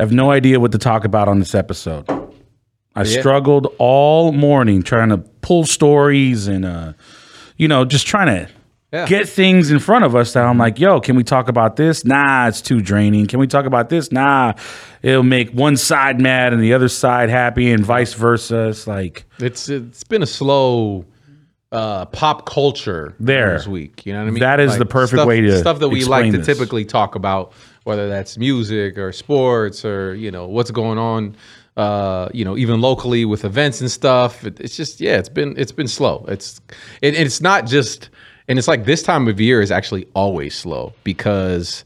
I have no idea what to talk about on this episode. I struggled all morning trying to pull stories and, uh, you know, just trying to Yeah. get things in front of us that I'm like, yo, can we talk about this? Nah, it's too draining. Can we talk about this? Nah, it'll make one side mad and the other side happy and vice versa. It's like, It's it's been a slow uh, pop culture There. this week. You know what I mean? That is the perfect stuff, way to stuff that we like to this. typically talk about, whether that's music or sports or you know what's going on. Uh, you know, even locally with events and stuff. It, it's just yeah, it's been it's been slow. It's it, it's not just and it's like this time of year is actually always slow because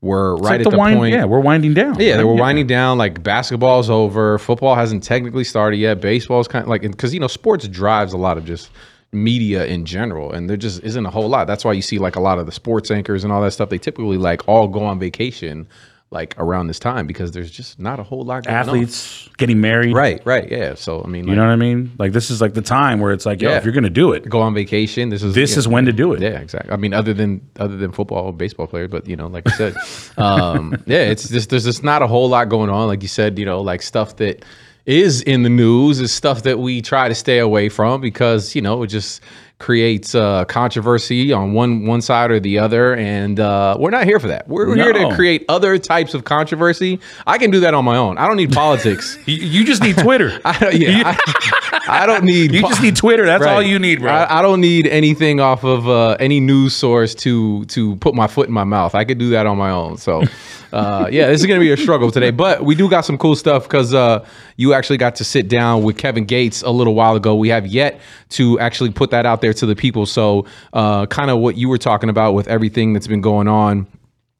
we're it's right like at the, the, wind. point. Yeah, we're winding down. Yeah, they right? were winding down. Like basketball's over. Football hasn't technically started yet. Baseball's kind of like because you know sports drives a lot of just media in general, and there just isn't a whole lot. That's why you see like a lot of the sports anchors and all that stuff. They typically like all go on vacation like around this time because there's just not a whole lot. Going on. Athletes getting married. right? Right? Yeah. So I mean, You like, know what I mean? Like this is like the time where it's like, yo, Yeah. if you're gonna do it, go on vacation. This is this you is know, when to do it. Yeah, exactly. I mean, other than other than football baseball players, but you know, like I said, um, yeah, it's just there's just not a whole lot going on. Like you said, you know, like stuff that is in the news is stuff that we try to stay away from because you know it just creates uh, controversy on one one side or the other, and uh, we're not here for that. We're here No. to create other types of controversy. I can do that on my own. I don't need politics. You, you just need Twitter. I don't, yeah, I, I don't need. you po- just need Twitter. That's all Right. you need, bro. I, I don't need anything off of uh, any news source to to put my foot in my mouth. I could do that on my own. So, uh, yeah, this is gonna be a struggle today, but we do got some cool stuff because uh, you actually got to sit down with Kevin Gates a little while ago. We have yet to actually put that out there to the people. So, uh, kind of what you were talking about with everything that's been going on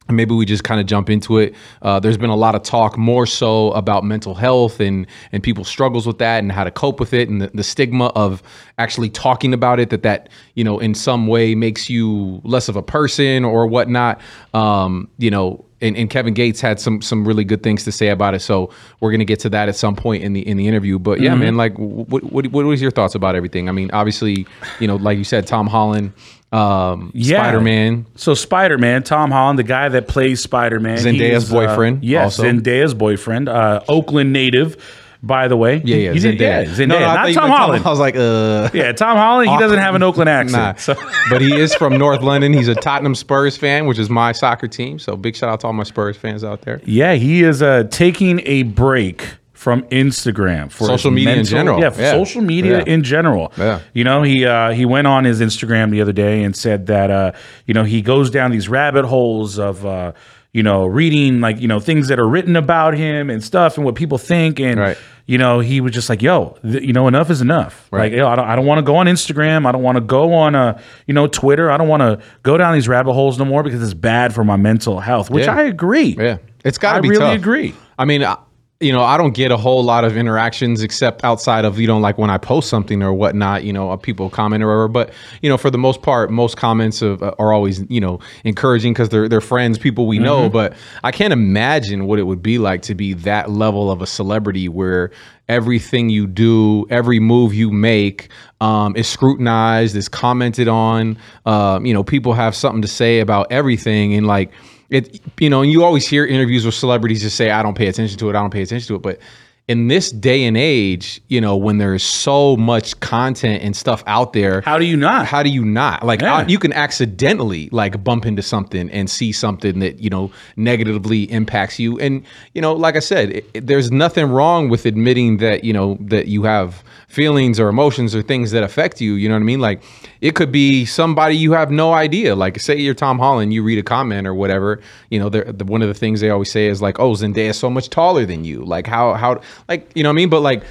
maybe we just kind of jump into it uh, there's been a lot of talk more so about mental health and and people's struggles with that and how to cope with it and the, the stigma of actually talking about it that that you know in some way makes you less of a person or whatnot um, you know and, and Kevin Gates had some some really good things to say about it, so we're gonna get to that at some point in the in the interview. But yeah, man, like, what, what what was your thoughts about everything? I mean, obviously, you know, like you said, Tom Holland, um, Yeah. Spider Man, So Spider Man, Tom Holland, the guy that plays Spider Man, Zendaya's boyfriend, yes, also. Zendaya's boyfriend, uh, Oakland native, by the way. Yeah, yeah, He did- yeah, Zendaya. Zendaya, No, no, not Tom meant Holland. I was like, uh, Yeah, Tom Holland. He doesn't have an Oakland accent. nah. So but he is from North London. He's a Tottenham Spurs fan, which is my soccer team. So big shout out to all my Spurs fans out there. yeah, he is uh, taking a break from Instagram for Social media in general. Yeah, Yeah. social media Yeah. in general. Yeah. You know, he uh, he went on his Instagram the other day and said that uh, you know he goes down these rabbit holes of uh, you know reading like you know things that are written about him and stuff and what people think and Right. you know he was just like yo th- you know enough is enough Right. like yo, I don't, I don't want to go on Instagram I don't want to go on uh you know Twitter I don't want to go down these rabbit holes no more because it's bad for my mental health which Yeah. I agree Yeah, it's got to be really tough. agree. I mean, I, you know, I don't get a whole lot of interactions except outside of you know, like when I post something or whatnot. You know, people comment or whatever. But you know, for the most part, most comments of, uh, are always you know encouraging because they're they're friends, people we know. But I can't imagine what it would be like to be that level of a celebrity where everything you do, every move you make, um, is scrutinized, is commented on. Um, you know, people have something to say about everything, and like it you know you always hear interviews with celebrities just say i don't pay attention to it i don't pay attention to it but in this day and age you know when there's so much content and stuff out there how do you not? how do you not? Like Yeah. uh, you can accidentally like bump into something and see something that you know negatively impacts you. And you know like i said it, it- there's nothing wrong with admitting that you know that you have feelings or emotions or things that affect you you know what i mean? Like it could be somebody you have no idea. Like say you're tom holland you read a comment or whatever you know the, one of the things they always say is like oh zendaya is so much taller than you. Like how how like you know what i mean? But like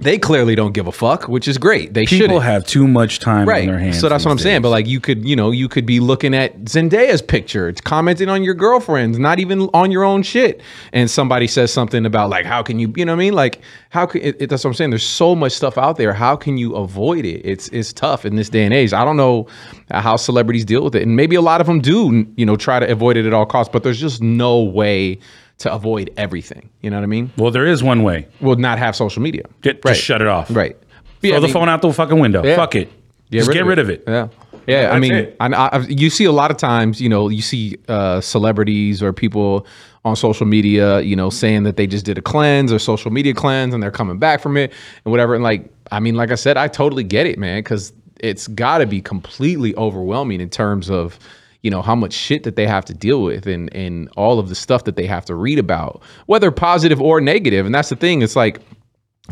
they clearly don't give a fuck, which is great. They people shouldn't. have too much time right. on their hands so that's what i'm these saying. But like you could you know you could be looking at zendaya's picture. It's commenting on your girlfriend's not even on your own shit. And somebody says something about like how can you you know what i mean? Like how can it, it- that's what i'm saying. There's so much stuff out there. How can you avoid it? It's it's tough in this day and age. I don't know how celebrities deal with it. And maybe a lot of them do you know try to avoid it at all costs. But there's just no way to avoid everything you know what i mean well there is one way well not have social media just, right just shut it off right throw Yeah, I the mean- phone out the fucking window Yeah. fuck it Just get rid of it. Yeah. Yeah, I mean. I, I, you see a lot of times, you know, you see uh, celebrities or people on social media, you know, saying that they just did a cleanse or social media cleanse and they're coming back from it and whatever. And like, I mean, like I said, I totally get it, man, because it's got to be completely overwhelming in terms of, you know, how much shit that they have to deal with and and all of the stuff that they have to read about, whether positive or negative. And that's the thing. It's like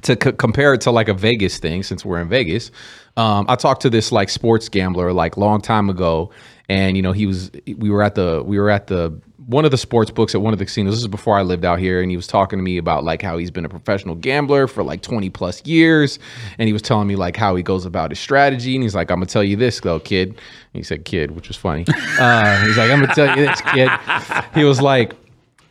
to c- compare it to like a Vegas thing, since we're in Vegas, um, I talked to this like sports gambler like long time ago, and you know he was we were at the we were at the one of the sports books at one of the casinos. This is before I lived out here, and he was talking to me about like how he's been a professional gambler for like twenty plus years, and he was telling me like how he goes about his strategy, and he's like, "I'm gonna tell you this though, kid." And he said, "Kid," which was funny. Uh, he's like, "I'm gonna tell you this, kid." He was like,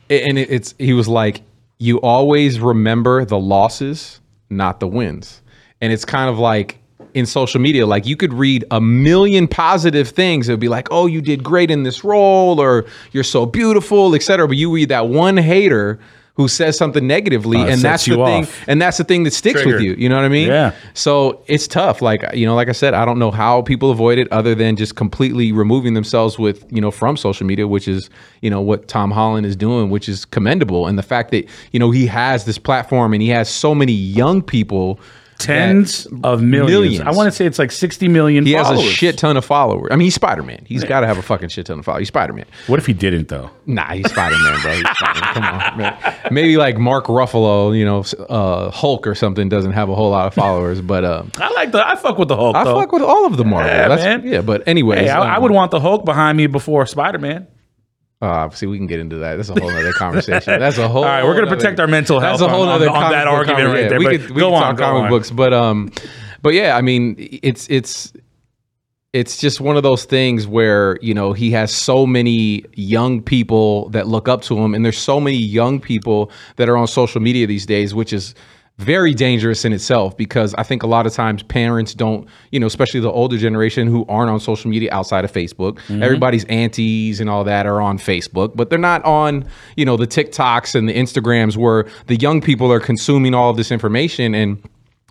and it's he was like you always remember the losses not the wins and it's kind of like in social media like you could read a million positive things it would be like oh you did great in this role or you're so beautiful etc but you read that one hater who says something negatively Uh, and that's the you thing off. and that's the thing that sticks with you you know what i mean Yeah. so it's tough. Like you know, like I said, I don't know how people avoid it other than just completely removing themselves with you know from social media, which is you know what Tom Holland is doing, which is commendable. And the fact that you know he has this platform and he has so many young people. Tens of millions. millions. I want to say it's like 60 million He has a shit ton of followers. I mean, he's Spider Man. He's got to have a fucking shit ton of followers. He's Spider Man. What if he didn't, though? Nah, he's Spider Man, bro. He's Spider-Man. Come on, man. Maybe like Mark Ruffalo, you know, uh, Hulk or something doesn't have a whole lot of followers, but um, I like the. I fuck with the Hulk, I though. fuck with all of the Marvel. Yeah, That's, man. yeah, but anyways, Hey, I, I um, would want the Hulk behind me before Spider Man. Uh, see, we can get into that. That's a whole other conversation. That's a whole. All right, we're gonna protect our mental That's a whole on- other on- on that argument right there, We but could we go could on, talk go comic on. books, but um, but yeah, I mean, it's it's it's just one of those things where you know he has so many young people that look up to him, and there's so many young people that are on social media these days, which is very dangerous in itself because I think a lot of times parents don't, you know, especially the older generation who aren't on social media outside of Facebook. Mm-hmm. Everybody's aunties and all that are on Facebook, but they're not on, you know, the TikToks and the Instagrams where the young people are consuming all of this information and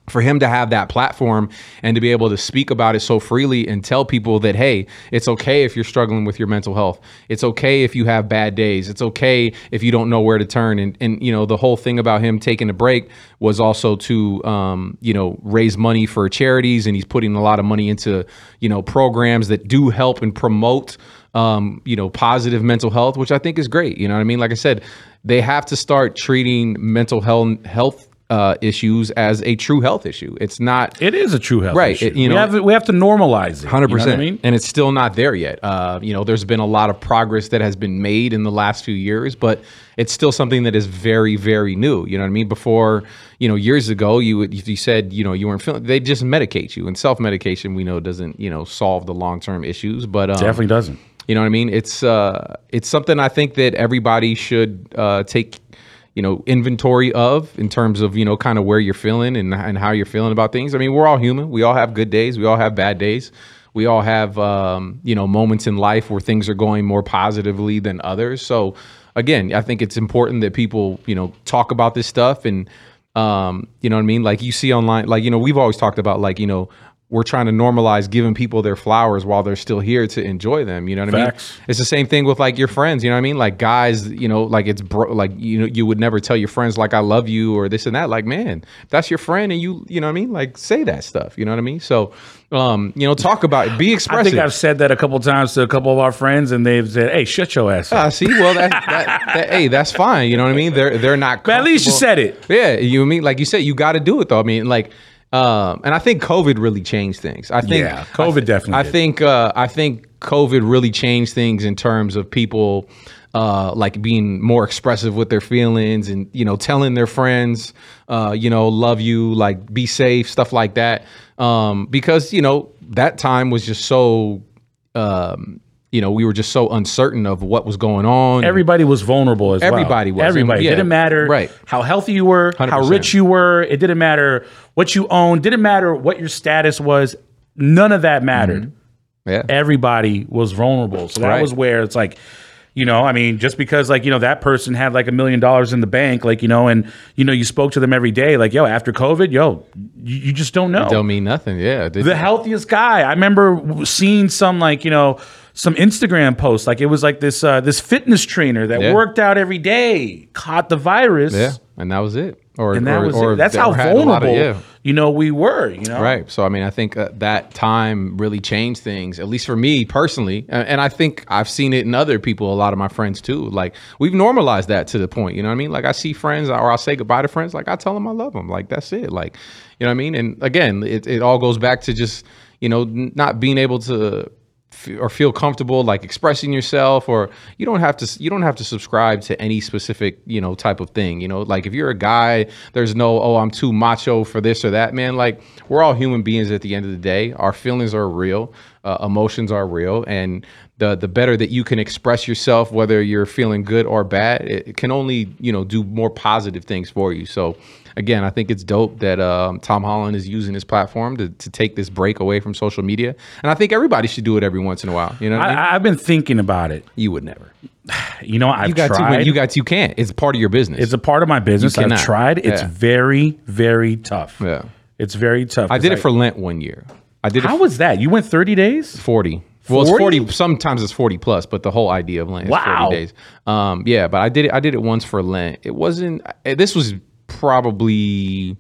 for him to have that platform and to be able to speak about it so freely and tell people that hey it's okay if you're struggling with your mental health it's okay if you have bad days it's okay if you don't know where to turn and and you know the whole thing about him taking a break was also to um, you know raise money for charities and he's putting a lot of money into you know programs that do help and promote um, you know, positive mental health, which I think is great. You know what I mean? Like I said, they have to start treating mental health health uh, issues as a true health issue. It's not It is a true health Right, issue. it- you we know- have we have to normalize it. Hundred you know percent, I mean, and it's still not there yet. Uh, you know, there's been a lot of progress that has been made in the last few years, but it's still something that is very, very new. You know what I mean? Before, you know, years ago, you would, if you said, you know, you weren't feeling, they just medicate you, and self medication we know doesn't, you know, solve the long term issues, but um, definitely doesn't. you know what I mean? It's uh, it's something I think that everybody should uh, take, you know, inventory of in terms of you know kind of where you're feeling and and how you're feeling about things. I mean, we're all human. We all have good days. We all have bad days. We all have um, you know moments in life where things are going more positively than others. So again, I think it's important that people you know talk about this stuff and um, you know what I mean? Like you see online, like, you know, we've always talked about like, you know, we're trying to normalize giving people their flowers while they're still here to enjoy them. You know what I mean? Facts. It's the same thing with like your friends. You know what I mean? Like guys, you know, like it's bro, like you know, you would never tell your friends like I love you or this and that. Like, man, that's your friend, and you, you know what I mean? Like, say that stuff. You know what I mean? So, um, you know, talk about it. Be expressive. I think I've said that a couple times to a couple of our friends, and they've said, "Hey, shut your ass up." Ah, see, well, that, that, that, hey, that's fine. You know what I mean? They're they're not. but at least you said it. Yeah, you mean like you said, you got to do it though. I mean, like, um, and I think COVID really changed things. I think Yeah, COVID I thi- definitely I did. think uh, I think COVID really changed things in terms of people. Uh, like being more expressive with their feelings and you know telling their friends uh, you know love you like be safe stuff like that um, because you know that time was just so um, you know we were just so uncertain of what was going on Everybody was vulnerable as Everybody well. was. Everybody. Yeah, It didn't matter right. how healthy you were, how 100%. rich you were. It didn't matter what you owned. Didn't matter what your status was. None of that mattered. yeah Everybody was vulnerable. So that Right. was where it's like, you know, I mean, just because like you know that person had like a million dollars in the bank, like you know, and you know you spoke to them every day, like yo, after COVID, yo, you, you just don't know. Don't mean nothing. Yeah. The healthiest guy. I remember seeing some like you know some Instagram posts, like it was like this uh, this fitness trainer that Yeah. worked out every day, caught the virus, yeah. And that was it. Or, and that or- was or- That's how lot of- vulnerable yeah. you know we were. You know, Right. So I mean, I think uh, that time really changed things. At least for me personally, and, and I think I've seen it in other people. A lot of my friends too. Like we've normalized that to the point. You know what I mean? Like I see friends, or I'll say goodbye to friends. Like I tell them I love them. Like that's it. Like you know what I mean? And again, it it all goes back to just you know n- not being able to or feel comfortable like expressing yourself or you don't have to you don't have to subscribe to any specific you know type of thing you know? Like if you're a guy there's no oh i'm too macho for this or that. Man like we're all human beings at the end of the day. Our feelings are real uh, emotions are real and the the better that you can express yourself whether you're feeling good or bad it, it can only you know do more positive things for you. So again, I think it's dope that um, Tom Holland is using his platform to, to take this break away from social media. And I think everybody should do it every once in a while. You know what I, mean? I, I've been thinking about it. You would never. You know, I've You got tried. to. You got. You can't. It's part of your business. it's a part of my business. I've tried. It's Yeah. very, very tough. yeah. It's very tough. I did it for Lent one year. I did it How was that? You went 30 days? forty. Well, it's 40? Sometimes it's forty plus, but the whole idea of Lent is Wow. forty days. Um, yeah, but I did it. I did it once for Lent. It wasn't. This was probably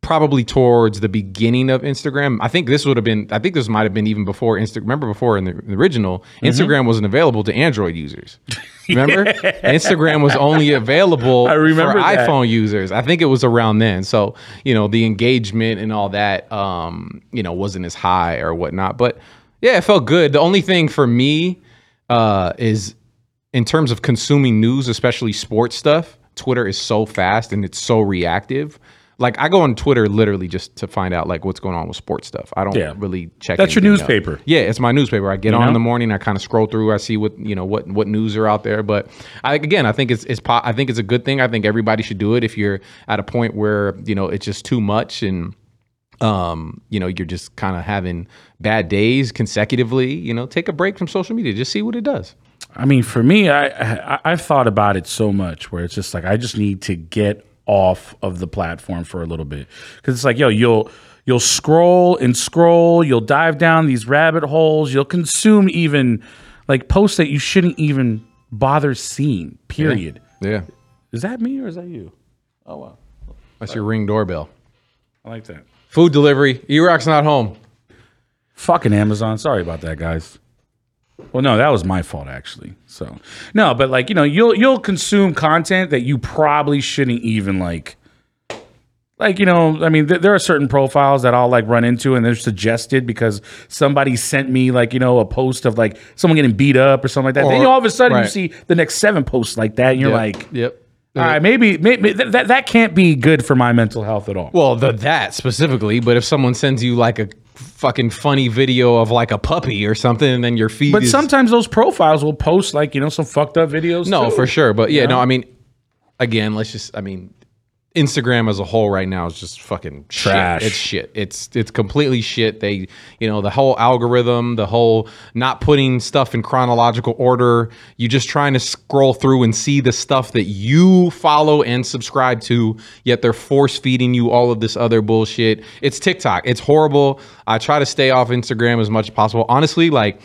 probably towards the beginning of Instagram. I think this would have been. I think this might have been even before Instagram. Remember before in the, the original, Mm-hmm. Instagram wasn't available to Android users. Remember, Instagram was only available I remember for that. iPhone users. I think it was around then. So you know the engagement and all that, um, you know, wasn't as high or whatnot. But yeah, it felt good. The only thing for me uh, is in terms of consuming news, especially sports stuff. Twitter is so fast and it's so reactive. Like I go on Twitter literally just to find out like what's going on with sports stuff. I don't Yeah. really check. That's your newspaper. Yeah, it's my newspaper. I get on know? in the morning. I kind of scroll through. I see what you know what what news are out there. But I, again, I think it's it's po- I think it's a good thing. I think everybody should do it if you're at a point where you know it's just too much and um you know you're just kind of having bad days consecutively. You know, take a break from social media. Just see what it does. I mean, for me, I, I I've thought about it so much where it's just like I just need to get off of the platform for a little bit because it's like yo, you'll you'll scroll and scroll, you'll dive down these rabbit holes, you'll consume even like posts that you shouldn't even bother seeing. Period. Yeah, Is that me or is that you? Oh wow, that's your ring doorbell. I like that. Food delivery. E-Rock's not home. Fucking Amazon. Sorry about that, guys. Well, no, that was my fault actually. So no, but like you know, you'll you'll consume content that you probably shouldn't even like. Like you know, I mean, th- there are certain profiles that I'll like run into, and they're suggested because somebody sent me like you know a post of like someone getting beat up or something like that. then Or- all of a sudden you see the next seven posts like that, and you're Yep. like, yep. all right, maybe, maybe th- that that can't be good for my mental health at all. Well, the, that specifically, but if someone sends you like a fucking funny video of like a puppy or something, and then your feed but is sometimes those profiles will post like you know some fucked up videos. no, too. for sure. But yeah, no, I mean, again, let's just, I mean, Instagram as a whole right now is just fucking Trash. Shit. It's shit. It's it's completely shit. They, you know, the whole algorithm, the whole not putting stuff in chronological order. You just trying to scroll through and see the stuff that you follow and subscribe to. Yet they're force feeding you all of this other bullshit. It's TikTok. It's horrible. I try to stay off Instagram as much as possible. Honestly, like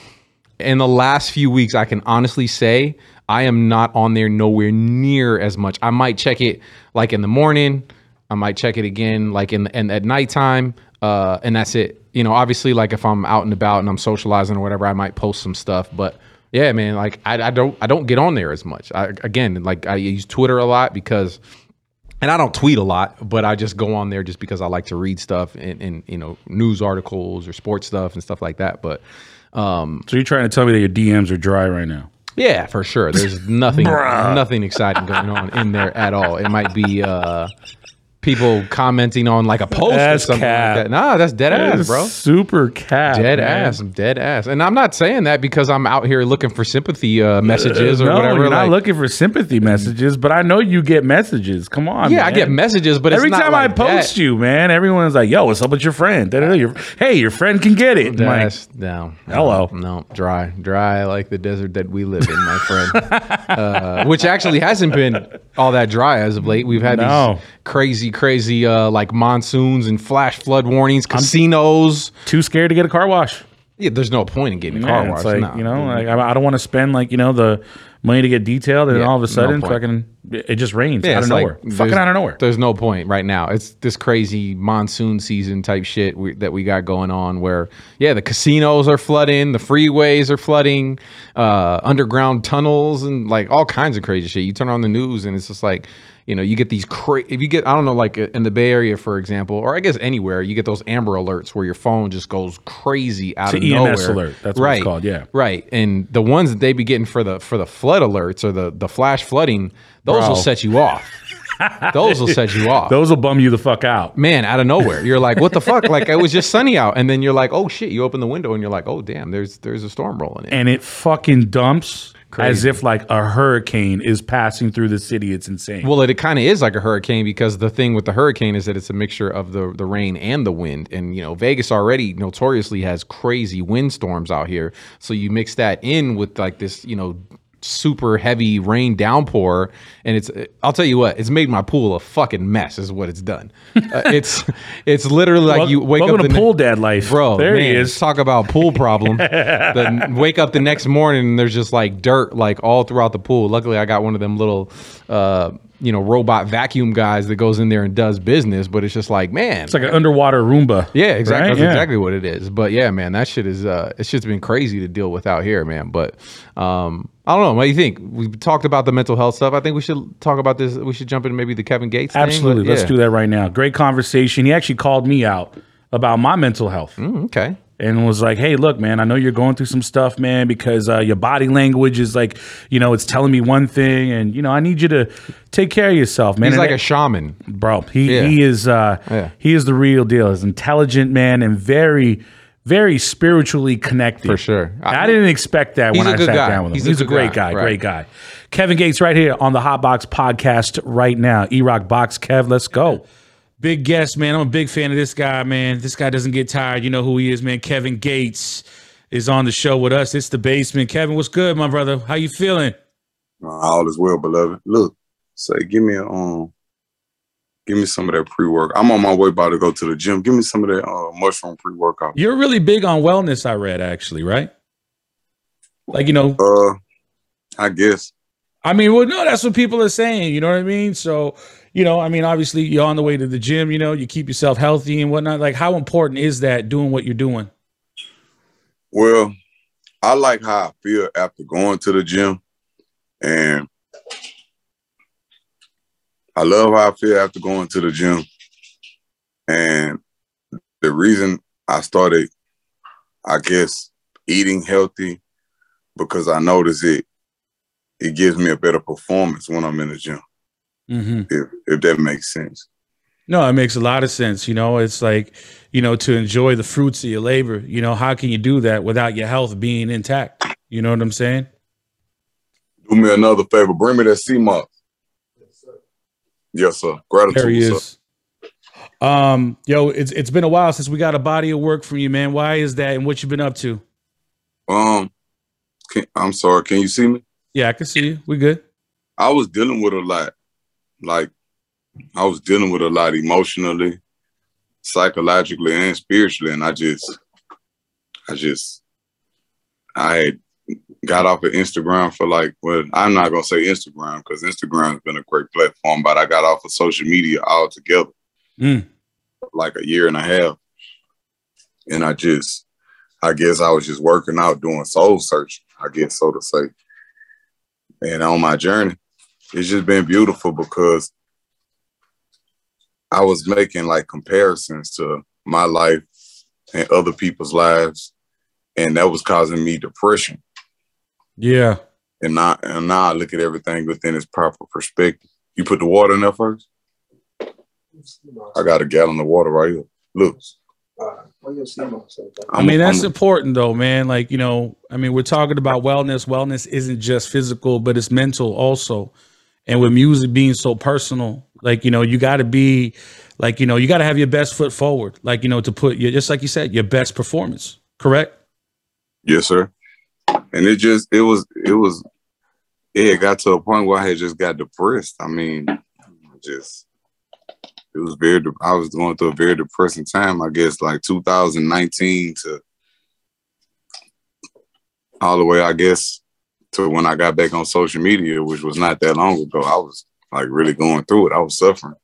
in the last few weeks, I can honestly say I am not on there nowhere near as much. I might check it like in the morning. I might check it again like in and at nighttime, uh, and that's it. You know, obviously, like if I'm out and about and I'm socializing or whatever, I might post some stuff. But yeah, man, like I, I don't I don't get on there as much. I, again, like I use Twitter a lot because and I don't tweet a lot, but I just go on there just because I like to read stuff and, and you know news articles or sports stuff and stuff like that. But um, So you're trying to tell me that your DMs are dry right now? yeah, for sure. There's nothing nothing exciting going on in there at all. It might be uh, people commenting on like a post That's or something cap. like that. Nah, that's dead ass, bro. Super cat. Dead man. ass, dead ass. And I'm not saying that because I'm out here looking for sympathy uh, messages or no, whatever. You're not like- looking for sympathy messages, but I know you get messages. Come on. yeah, I get messages, but it's Every time I post that. you, man, everyone's like, "Yo, what's up with your friend?" Your- hey, your friend can get it. I'm like, no. Hello. No, dry, dry like the desert that we live in, my friend. uh, which actually hasn't been all that dry as of late. We've had No. these crazy, crazy uh, like monsoons and flash flood warnings, casinos. too scared to get a car wash. Yeah, there's no point in getting a car Yeah, wash. like no. you know, like I, don't want to spend like you know the money to get detailed, and Yeah, all of a sudden, point. fucking, it just rains Yeah, out of it's like, nowhere, fucking out of nowhere. There's no point right now. It's this crazy monsoon season type shit we, that we got going on. Where yeah, the casinos are flooding, the freeways are flooding, uh, underground tunnels, and like all kinds of crazy shit. You turn on the news and it's just like. You know, you get these cra- if you get I don't know like in the Bay Area for example, or I guess anywhere, you get those Amber alerts where your phone just goes crazy out It's of an EMS nowhere. alert. That's what it's called, yeah. Right. And the ones that they be getting for the for the flood alerts or the the flash flooding, those Bro. will set you off. those will set you off. Those will bum you the fuck out. Man, out of nowhere. You're like, what the fuck? Like it was just sunny out. And then you're like, oh shit, you open the window and you're like, oh damn, there's there's a storm rolling in. and it fucking dumps as if like a hurricane is passing through the city. It's insane. Well, it, it kind of is like a hurricane because the thing with the hurricane is that it's a mixture of the the rain and the wind. And you know, Vegas already notoriously has crazy windstorms out here. So you mix that in with like this, you know, super heavy rain downpour, and it's I'll tell you what, it's made my pool a fucking mess. Is what it's done. Uh, it's it's literally like you wake welcome up to the ne- pool dad life, Bro, There man, he is. Talk about pool problem. then wake up the next morning and there's just like dirt like all throughout the pool. Luckily, I got one of them little, uh, you know, robot vacuum guys that goes in there and does business. But it's just like, man, It's like an underwater Roomba. yeah, exactly. right? That's Yeah. exactly what it is. But yeah, man, that shit is uh, it's just been crazy to deal with out here, man. But um, I don't know. What do you think? We talked about the mental health stuff. I think we should talk about this. We should jump into maybe the Kevin Gates. thing, but Absolutely. Let's do that right now. Great conversation. He actually called me out about my mental health. Mm, okay. And was like, "Hey, look, man, I know you're going through some stuff, man, because uh, your body language is like, you know, it's telling me one thing, and you know, I need you to take care of yourself, man." He's And like that- a shaman. bro. He Yeah. he is uh, Yeah. he is the real deal. He's intelligent man and very very spiritually connected For sure. I, didn't expect that when I sat guy. down with him. He's He's, a a, great guy, guy, right. great guy. Kevin Gates right here on the Hotbox podcast right now. E Rock Box Kev, let's go. Big guest, man. I'm a big fan of this guy, man. This guy doesn't get tired. You know who he is, man. Kevin Gates is on the show with us. It's the basement. Kevin, what's good, my brother? How you feeling? All is well, beloved. Look, say, give me a um, give me some of that pre work. I'm on my way about to go to the gym. Give me some of that uh, mushroom pre workout. You're really big on wellness, I read, actually, right? Like, you know, Uh, I guess. I mean, well, no, that's what people are saying. You know what I mean? So, you know, I mean, obviously, you're on the way to the gym. You know, you keep yourself healthy and whatnot. Like, how important is that doing what you're doing? Well, I like how I feel after going to the gym, and I love how I feel after going to the gym. And the reason I started, I guess, eating healthy because I notice it it gives me a better performance when I'm in the gym. Mm-hmm. If if that makes sense. No, it makes a lot of sense. You know, it's like, you know, to enjoy the fruits of your labor. You know, how can you do that without your health being intact? You know what I'm saying? Do me another favor. Bring me that sea moss. Yes, sir. Gratitude. There he sir. Um, yo, it's it's been a while since we got a body of work from you, man. Why is that, and what you've been up to? Um, can, I'm sorry. Can you see me? Yeah, I can see you. We good. I was dealing with a lot. Like, I was dealing with a lot emotionally, psychologically, and spiritually. And I just, I just, I had got off of Instagram for like, well, I'm not gonna say Instagram because Instagram's been a great platform, but I got off of social media altogether, Mm. like a year and a half. And I just, I guess I was just working out, doing soul searching, I guess so to say. And on my journey, it's just been beautiful because I was making like comparisons to my life and other people's lives, and that was causing me depression. Yeah. And now, and now I look at everything within its proper perspective. You put the water in there first. I got a gallon of water right here. Look. I mean, that's important though, man. Like, you know, I mean, we're talking about wellness. Wellness isn't just physical, but it's mental also. And with music being so personal, like, you know, you got to be like, you know, you got to have your best foot forward, like, you know, to put your, just like you said, your best performance, correct? Yes, sir. And it just, it was, it was, it got to a point where I had just got depressed. I mean, just, it was very i was going through a very depressing time i guess like 2019 to all the way i guess to when i got back on social media which was not that long ago i was like really going through it. I was suffering.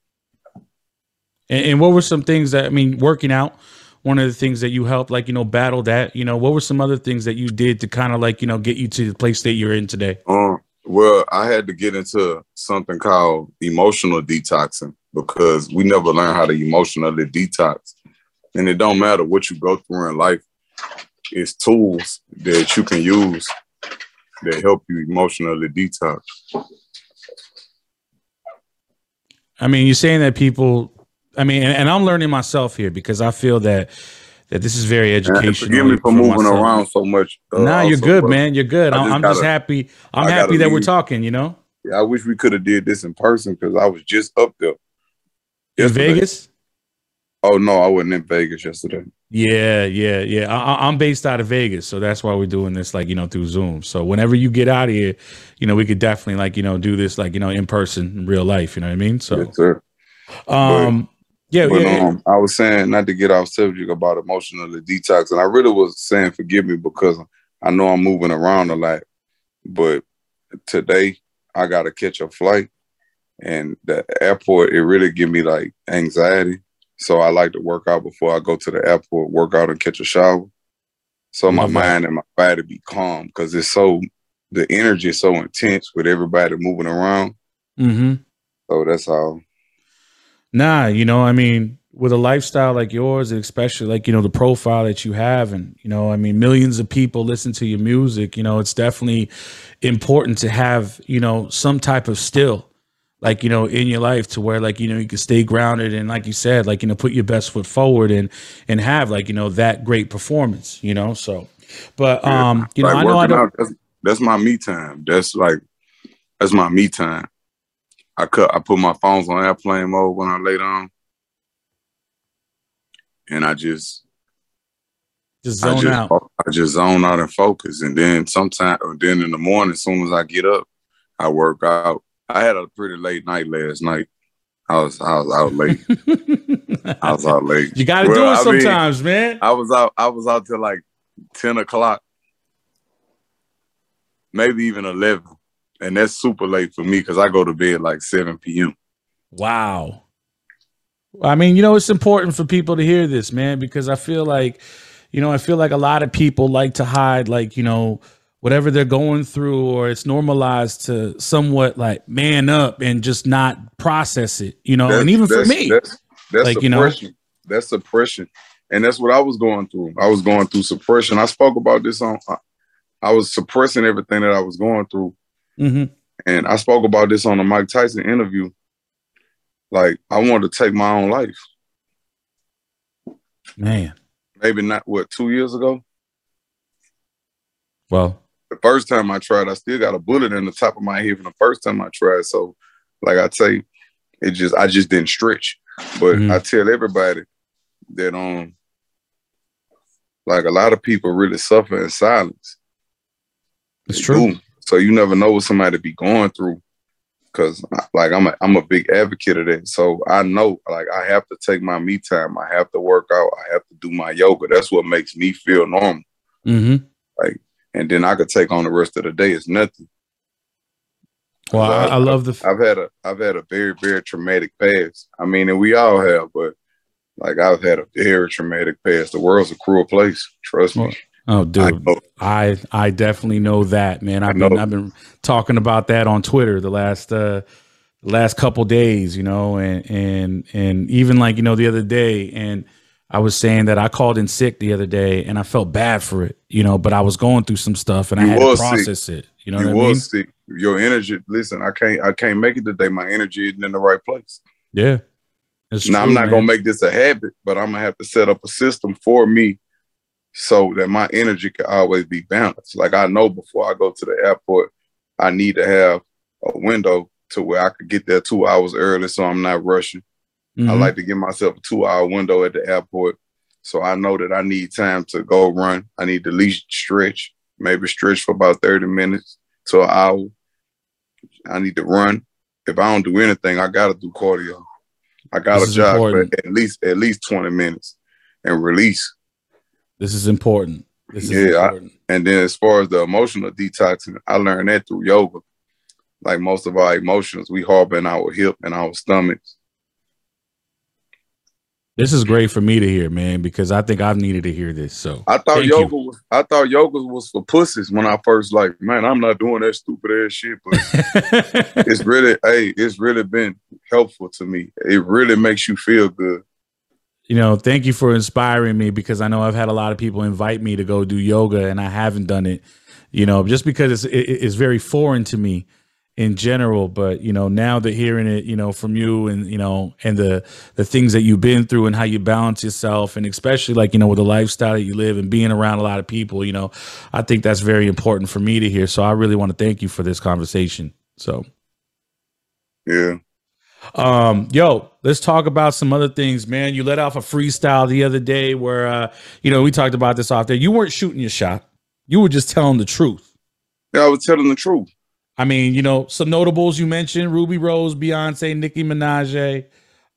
And, and what were some things that i mean working out one of the things that you helped like you know battle that you know what were some other things that you did to kind of like you know get you to the place that you're in today? Um well i had to get into something called emotional detoxing because we never learn how to emotionally detox. And it don't matter what you go through in life, it's tools that you can use that help you emotionally detox. I mean, you're saying that people, I mean, and, and I'm learning myself here because I feel that that this is very educational. forgive me for, for moving myself. around so much. Uh, nah, you're good, man. You're good. I'm, just, I'm gotta, just happy. I'm happy that leave. we're talking. You know. Yeah, I wish we could have did this in person because I was just up there. In Vegas? Oh no, I wasn't in Vegas yesterday. Yeah, yeah, yeah. I, am based out of Vegas, so that's why we're doing this, like you know, through Zoom. So whenever you get out of here, you know, we could definitely like you know do this like you know in person, in real life. You know what I mean? So, yes, sir. Um, but, yeah, but, yeah. Um, I was saying not to get off subject about emotionally detox, and I really was saying forgive me because I know I'm moving around a lot, but today I got to catch a flight and the airport, it really give me like anxiety. So I like to work out before I go to the airport, work out and catch a shower. So my mm-hmm. mind and my body be calm because it's so the energy is so intense with everybody moving around. Mm-hmm. So that's all. Nah, you know, I mean, with a lifestyle like yours, especially like, you know, the profile that you have, and, you know, I mean, millions of people listen to your music, you know, it's definitely important to have, you know, some type of still like you know in your life to where like you know you can stay grounded and like you said like you know put your best foot forward and and have like you know that great performance you know so. But um you know i know i don't out, that's, that's, my me time. That's like that's my me time. I cut i put my phones on airplane mode when i lay down. And i just just zone I just, out. i just zone out and focus. And then sometimes or then in the morning as soon as i get up i work out I had a pretty late night last night. I was I was out late. I was out late. You got to well, do it I sometimes, mean, man. I was out. I was out till like ten o'clock, maybe even eleven, and that's super late for me because I go to bed like seven p.m. Wow. I mean, you know, it's important for people to hear this, man, because I feel like, you know, I feel like a lot of people like to hide, like, you know, whatever they're going through or it's normalized to somewhat like man up and just not process it you know? That's, and even for me that's, that's like suppression. you know? that's suppression. And that's what i was going through. I was going through suppression. I spoke about this on i was suppressing everything that i was going through. Mm-hmm. and i spoke about this on the mike tyson interview. Like i wanted to take my own life. Man. Maybe not what two years ago? Well the first time I tried, I still got a bullet in the top of my head from the first time I tried. So, like I say, it just I just didn't stretch. But mm-hmm. I tell everybody that um, like a lot of people really suffer in silence. It's they true. Do. So you never know what somebody be going through. Cause like I'm a I'm a big advocate of that. So I know like I have to take my me time. I have to work out. I have to do my yoga. That's what makes me feel normal. Mm-hmm. Like and then I could take on the rest of the day. It's nothing. Well, I, I, love the. F- I've had a I've had a very very traumatic past. I mean, and we all have, but like I've had a very traumatic past. The world's a cruel place. Trust me. Oh, dude, I, I, I definitely know that, man. I've been I've been talking about that on Twitter the last uh last couple days, you know, and and and even like you know the other day, and I was saying that I called in sick the other day and I felt bad for it, you know, but I was going through some stuff and you I had to process sick. it. You know you what I mean? Sick. Your energy, listen, I can't I can't make it today. My energy isn't in the right place. Yeah. It's now I'm not man. gonna make this a habit, but I'm gonna have to set up a system for me so that my energy can always be balanced. Like I know before I go to the airport, I need to have a window to where I could get there two hours early so I'm not rushing. I Mhm. like to give myself a two hour window at the airport. So I know that I need time to go run. I need to at least stretch, maybe stretch for about 30 minutes to an hour. I need to run. If I don't do anything, I gotta do cardio. I gotta jog for at least at least 20 minutes and release. This is important. This is Yeah, I- important. And then as far as the emotional detoxing, I learned that through yoga. Like most of our emotions, we harbor in our hip and our stomachs. This is great for me to hear, man, because I think I've needed to hear this. So I thought Thank yoga you. was I thought yoga was for pussies when I first like, man, I'm not doing that stupid ass shit. But it's really, hey, it's really been helpful to me. It really makes you feel good. you know, thank you for inspiring me because I know I've had a lot of people invite me to go do yoga and I haven't done it, you know, just because it's it, it's very foreign to me in general. But you know, now that hearing it, you know, from you and you know, and the the things that you've been through and how you balance yourself, and especially like you know with the lifestyle that you live and being around a lot of people, you know, I think that's very important for me to hear. So I really want to thank you for this conversation. So. Yeah. Um, yo, let's talk about some other things, man. You let off a freestyle the other day where uh, you know, we talked about this off there. You weren't shooting your shot. You were just telling the truth. Yeah, I was telling the truth. I mean, you know, some notables you mentioned, Ruby Rose, Beyonce, Nicki Minaj.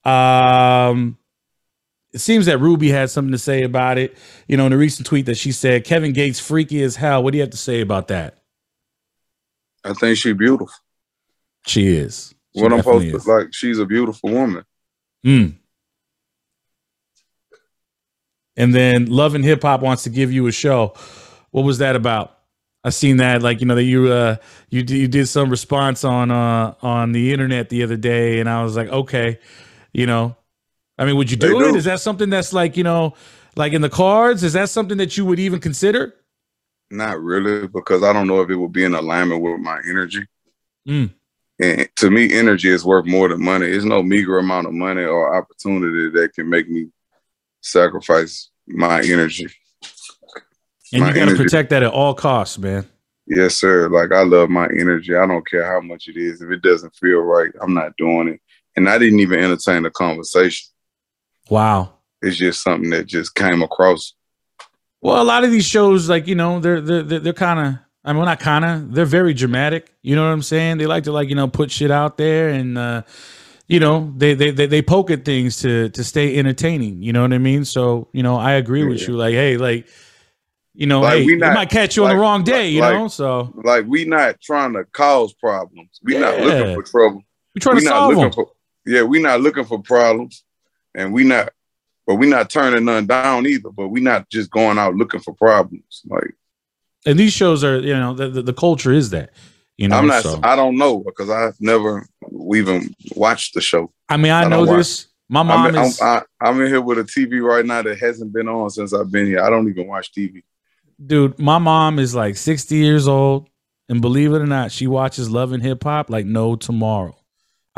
Um it seems that Ruby had something to say about it. You know, in a recent tweet that she said, Kevin Gates freaky as hell. What do you have to say about that? I think she's beautiful. She is. She what I'm supposed to like, she's a beautiful woman. Mm. And then Love and Hip Hop wants to give you a show. What was that about? I seen that, like you know, that you uh you you did some response on uh on the internet the other day, and I was like, okay, you know, I mean, would you They do it? do. Is that something that's like you know, like in the cards? Is that something that you would even consider? Not really, because I don't know if it would be in alignment with my energy. Mm. And to me, energy is worth more than money. There's no meager amount of money or opportunity that can make me sacrifice my energy. And My you got to protect that at all costs, man. Yes, sir. Like I love my energy. I don't care how much it is. If it doesn't feel right, I'm not doing it. And I didn't even entertain the conversation. Wow. It's just something that just came across. Well, a lot of these shows, like you know, they're they're they're, they're kind of. I mean, well, not kind of. They're very dramatic. You know what I'm saying? They like to like you know put shit out there, and uh, you know they, they they they poke at things to to stay entertaining. You know what I mean? So you know, I agree with you. Like, hey, like you know, Like, hey, we not- might catch you on the wrong day. You like- know, so Like we not trying to cause problems. We not looking for trouble. we trying we to solve them. for yeah, we not looking for problems. And we not but we not turning none down either. But we not just going out looking for problems. Like And these shows are, you know, the the, the culture is that. You know, I'm not so. I don't know because I've never even watched the show. I mean, I, I know watch. this. My I'm, is. I'm, I, I'm in here with a TV right now that hasn't been on since I've been here. I don't even watch TV. Dude, my mom is like 60 years old, and believe it or not, she watches Love and Hip Hop like no tomorrow.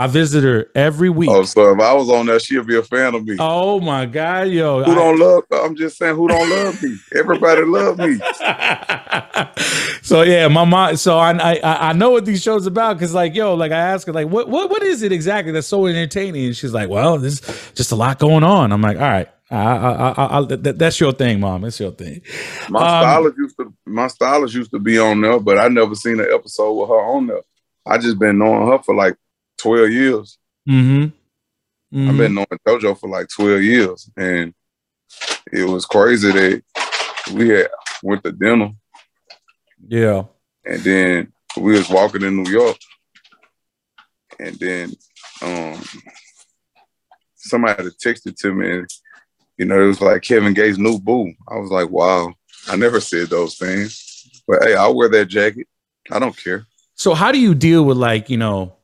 I visit her every week. Oh, so if I was on there, she'd be a fan of me. Oh my god, yo! who I- don't love? I'm just saying, who don't love me? Everybody love me. so yeah, my mom. So I I I know what these shows about because like yo, like I ask her like what what what is it exactly that's so entertaining? And she's like, well, there's just a lot going on. I'm like, all right, I, I, I, I, that, that's your thing, mom. It's your thing. My Um, stylist used to my stylist used to be on there, but I never seen an episode with her on there. I just been knowing her for like 12 years. Mm-hmm. I've been knowing Dojo for like 12 years. And it was crazy that we had went to dinner yeah. and then we was walking in New York. And then um somebody had texted to me and you know, it was like Kevin Gates' new boo. I was like, wow, I never said those things. But hey, I'll wear that jacket. I don't care. So how do you deal with like, you know,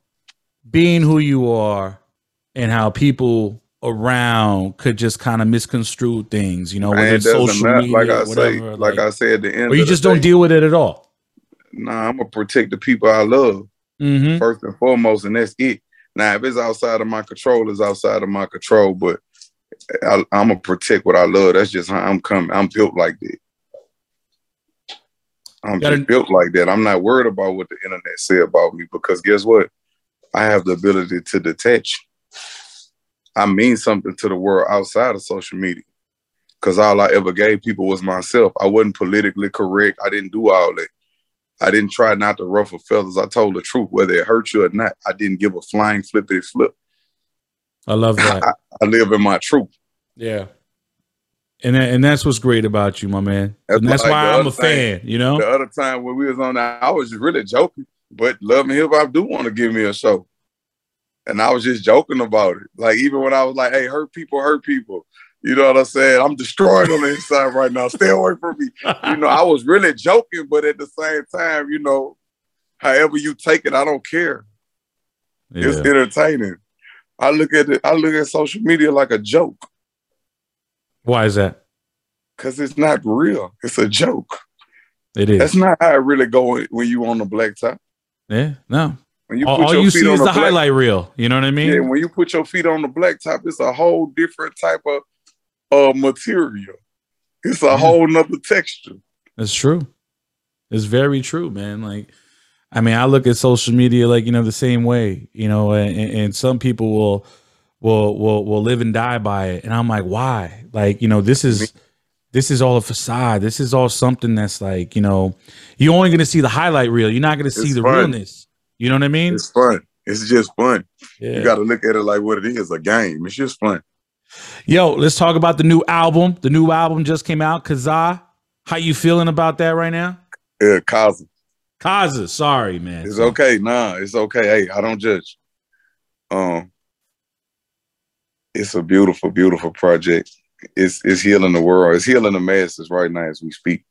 being who you are and how people around could just kind of misconstrue things, you know, And whether it's social matter. media, Like I whatever, say, like, like I said at the end. or you just don't day, deal with it at all. Nah, I'm gonna protect the people I love Mm-hmm. first and foremost, and that's it. Now, if it's outside of my control, it's outside of my control. But I, am gonna protect what I love. That's just how I'm coming. I'm built like that. I'm Gotta- just built like that. I'm not worried about what the internet say about me because guess what? I have the ability to detach. I mean something to the world outside of social media. Cause all I ever gave people was myself. I wasn't politically correct. I didn't do all that. I didn't try not to ruffle feathers. I told the truth, whether it hurt you or not. I didn't give a flying flippity flip. I love that. I live in my truth. yeah. And that, and that's what's great about you, my man. That's and that's like why I'm a fan, you know? The other time when we was on that, I was just really joking. But Love and Hip Hop do want to give me a show. And I was just joking about it. Like even when I was like, hey, hurt people, hurt people. You know what I'm saying? I'm destroyed on the inside right now. Stay away from me. You know, I was really joking, but at the same time, you know, however you take it, I don't care. It's entertaining. I look at it, I look at social media like a joke Why is that? because it's not real. It's a joke. It is. That's not how it really go when you on the black top. Yeah. No. When you All, put all your you feet see on is the black- highlight reel. You know what I mean? Yeah, when you put your feet on the blacktop, it's a whole different type of uh, material. It's a Yeah. whole nother texture. That's true. It's very true, man. Like, I mean, I look at social media like you know the same way, you know, and, and some people will will will will live and die by it, and I'm like, why? Like, you know, this is this is all a facade. This is all something that's like, you know, you're only gonna see the highlight reel. You're not gonna see the fun. realness. You know what I mean? It's fun. It's just fun. Yeah. You got to look at it like what it is a game. It's just fun. Yo, let's talk about the new album. The new album just came out, Kazaa. How you feeling about that right now? Yeah, Khaza. Khaza, sorry, man. It's okay. Nah, it's okay. Hey, I don't judge. Um, it's a beautiful, beautiful project. It's it's healing the world. It's healing the masses right now as we speak.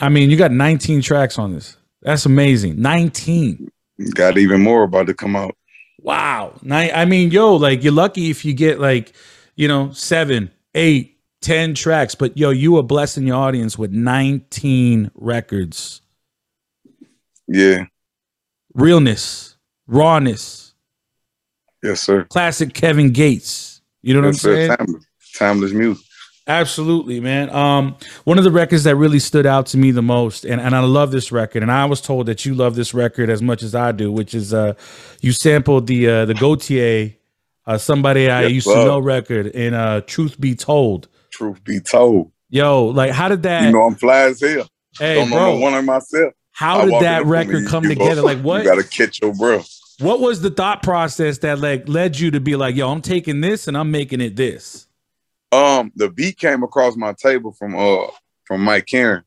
I mean, you got 19 tracks on this. That's amazing. 19. Got even more about to come out. Wow. I mean, yo, like you're lucky if you get like, you know, seven, eight, ten tracks. But yo, you are blessing your audience with 19 records. Yeah. Realness, rawness, Yes, sir. classic Kevin Gates. You know what Yes, I'm saying? Timeless, timeless music. Absolutely, man. Um, one of the records that really stood out to me the most, and, and I love this record, and I was told that you love this record as much as I do, which is uh you sampled the uh the Gotye, uh somebody I Yes, used love. to know record in uh Truth Be Told. Truth be told, Yo, like how did that you know I'm fly as hell. hey Don't know bro, no one of myself. how I did that in the room record and come you- together? Like what You gotta catch your breath. what was the thought process that like led you to be like, yo, I'm taking this and I'm making it this? Um, the beat came across my table from uh from Mike Caren.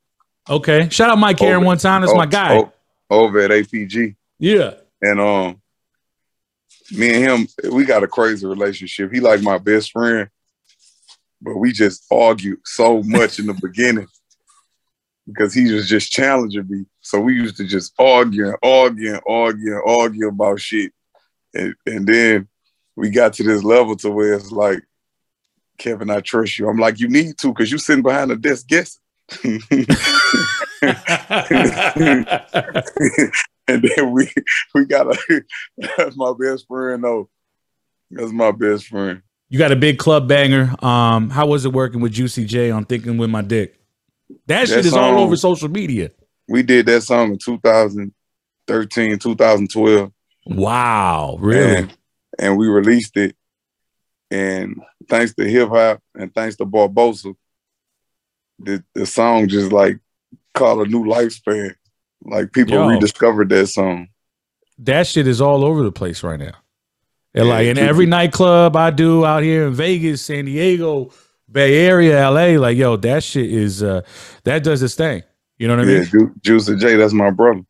Okay. Shout out Mike Caren Over- one time. That's my guy. o- over at APG. Yeah. And um me and him, we got a crazy relationship. He like my best friend, but we just argued so much in the beginning because he was just challenging me. So we used to just argue and argue and argue and argue about shit. And, and then we got to this level to where it's like, Kevin, I trust you. I'm like, you need to, because you sitting behind the desk guessing. and then we we got a that's my best friend though. That's my best friend. You got a big club banger. Um, how was it working with Juicy J on Thinking with My Dick? That shit That is all over social media. We did that song in 2013, 2012. Wow, really? And, and we released it. And thanks to hip hop and thanks to Barbosa, the, the song just like caught a new lifespan. Like people Yo. rediscovered that song. That shit is all over the place right now. And Yeah, like in every nightclub I do out here in Vegas, San Diego, Bay Area, LA, like yo, that shit is uh that does its thing. You know what I yeah, mean? Ju- Juicy J, that's my brother.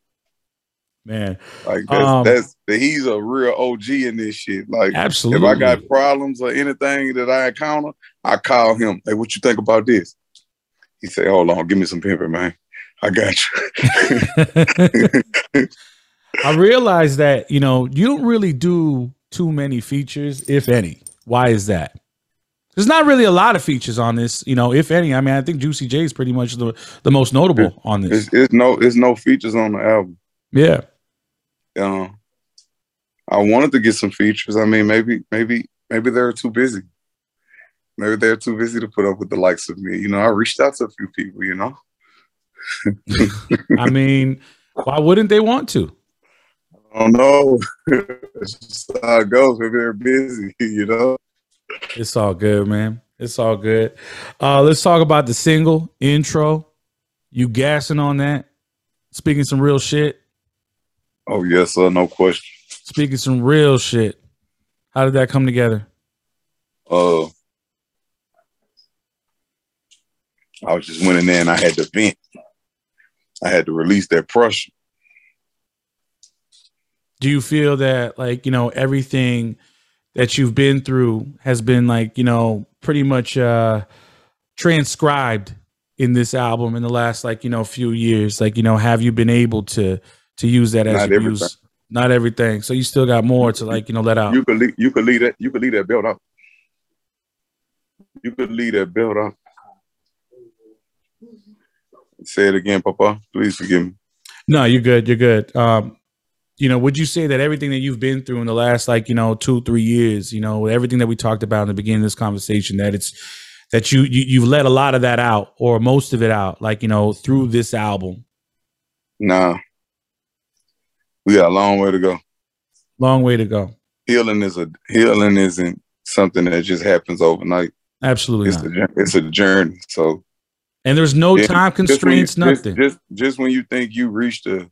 Man, Like that's Um, that's he's a real OG in this shit. Like absolutely. If I got problems or anything that I encounter, I call him. Hey, what you think about this? He say, "Hold on, give me some pimping, man. I got you." I realize that, you know, you don't really do too many features, if any. Why is that? There's not really a lot of features on this, you know, if any. I mean, I think Juicy J is pretty much the, the most notable on this. It's, it's no, it's no features on the album. Yeah. Um, I wanted to get some features. I mean, maybe, maybe, maybe they're too busy. Maybe they're too busy to put up with the likes of me. You know, I reached out to a few people. You know. I mean, why wouldn't they want to? I don't know. it's just how it goes. Maybe they're busy. You know. It's all good, man. It's all good. Uh, let's talk about the single intro. You gassing on that? Speaking some real shit. Oh yes, sir. No question. Speaking some real shit. How did that come together? Uh, I was just went in there and I had to vent. I had to release that pressure. Do you feel that like, you know, everything that you've been through has been like, you know, pretty much uh transcribed in this album in the last like, you know, few years? Like, you know, have you been able to to use that as Not you everything. use not everything. So you still got more to like, you know, let out. You could leave, you could leave that you could leave that belt up. You could leave that belt up. Say it again, Papa. Please forgive me. No, you're good. You're good. Um, you know, would you say that everything that you've been through in the last like, you know, two, three years, you know, everything that we talked about in the beginning of this conversation, that it's that you, you you've let a lot of that out or most of it out, like, you know, through this album. Nah. We got a long way to go. Long way to go. Healing is a healing isn't something that just happens overnight. Absolutely It's not. a it's a journey. So And there's no Yeah, time just you- constraints, just- nothing. Just, just when you think you reached a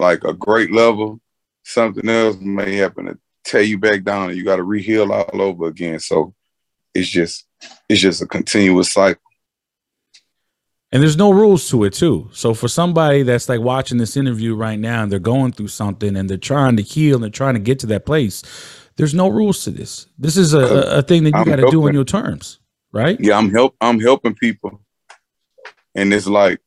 like a great level, something else may happen to tear you back down, and you got to reheal all over again. So it's just it's just a continuous cycle. And there's no rules to it too. So for somebody that's like watching this interview right now and they're going through something and they're trying to heal and they're trying to get to that place, there's no rules to this. This is a, a, thing that you got to do on your terms, right? Yeah, I'm help I'm helping people, and it's like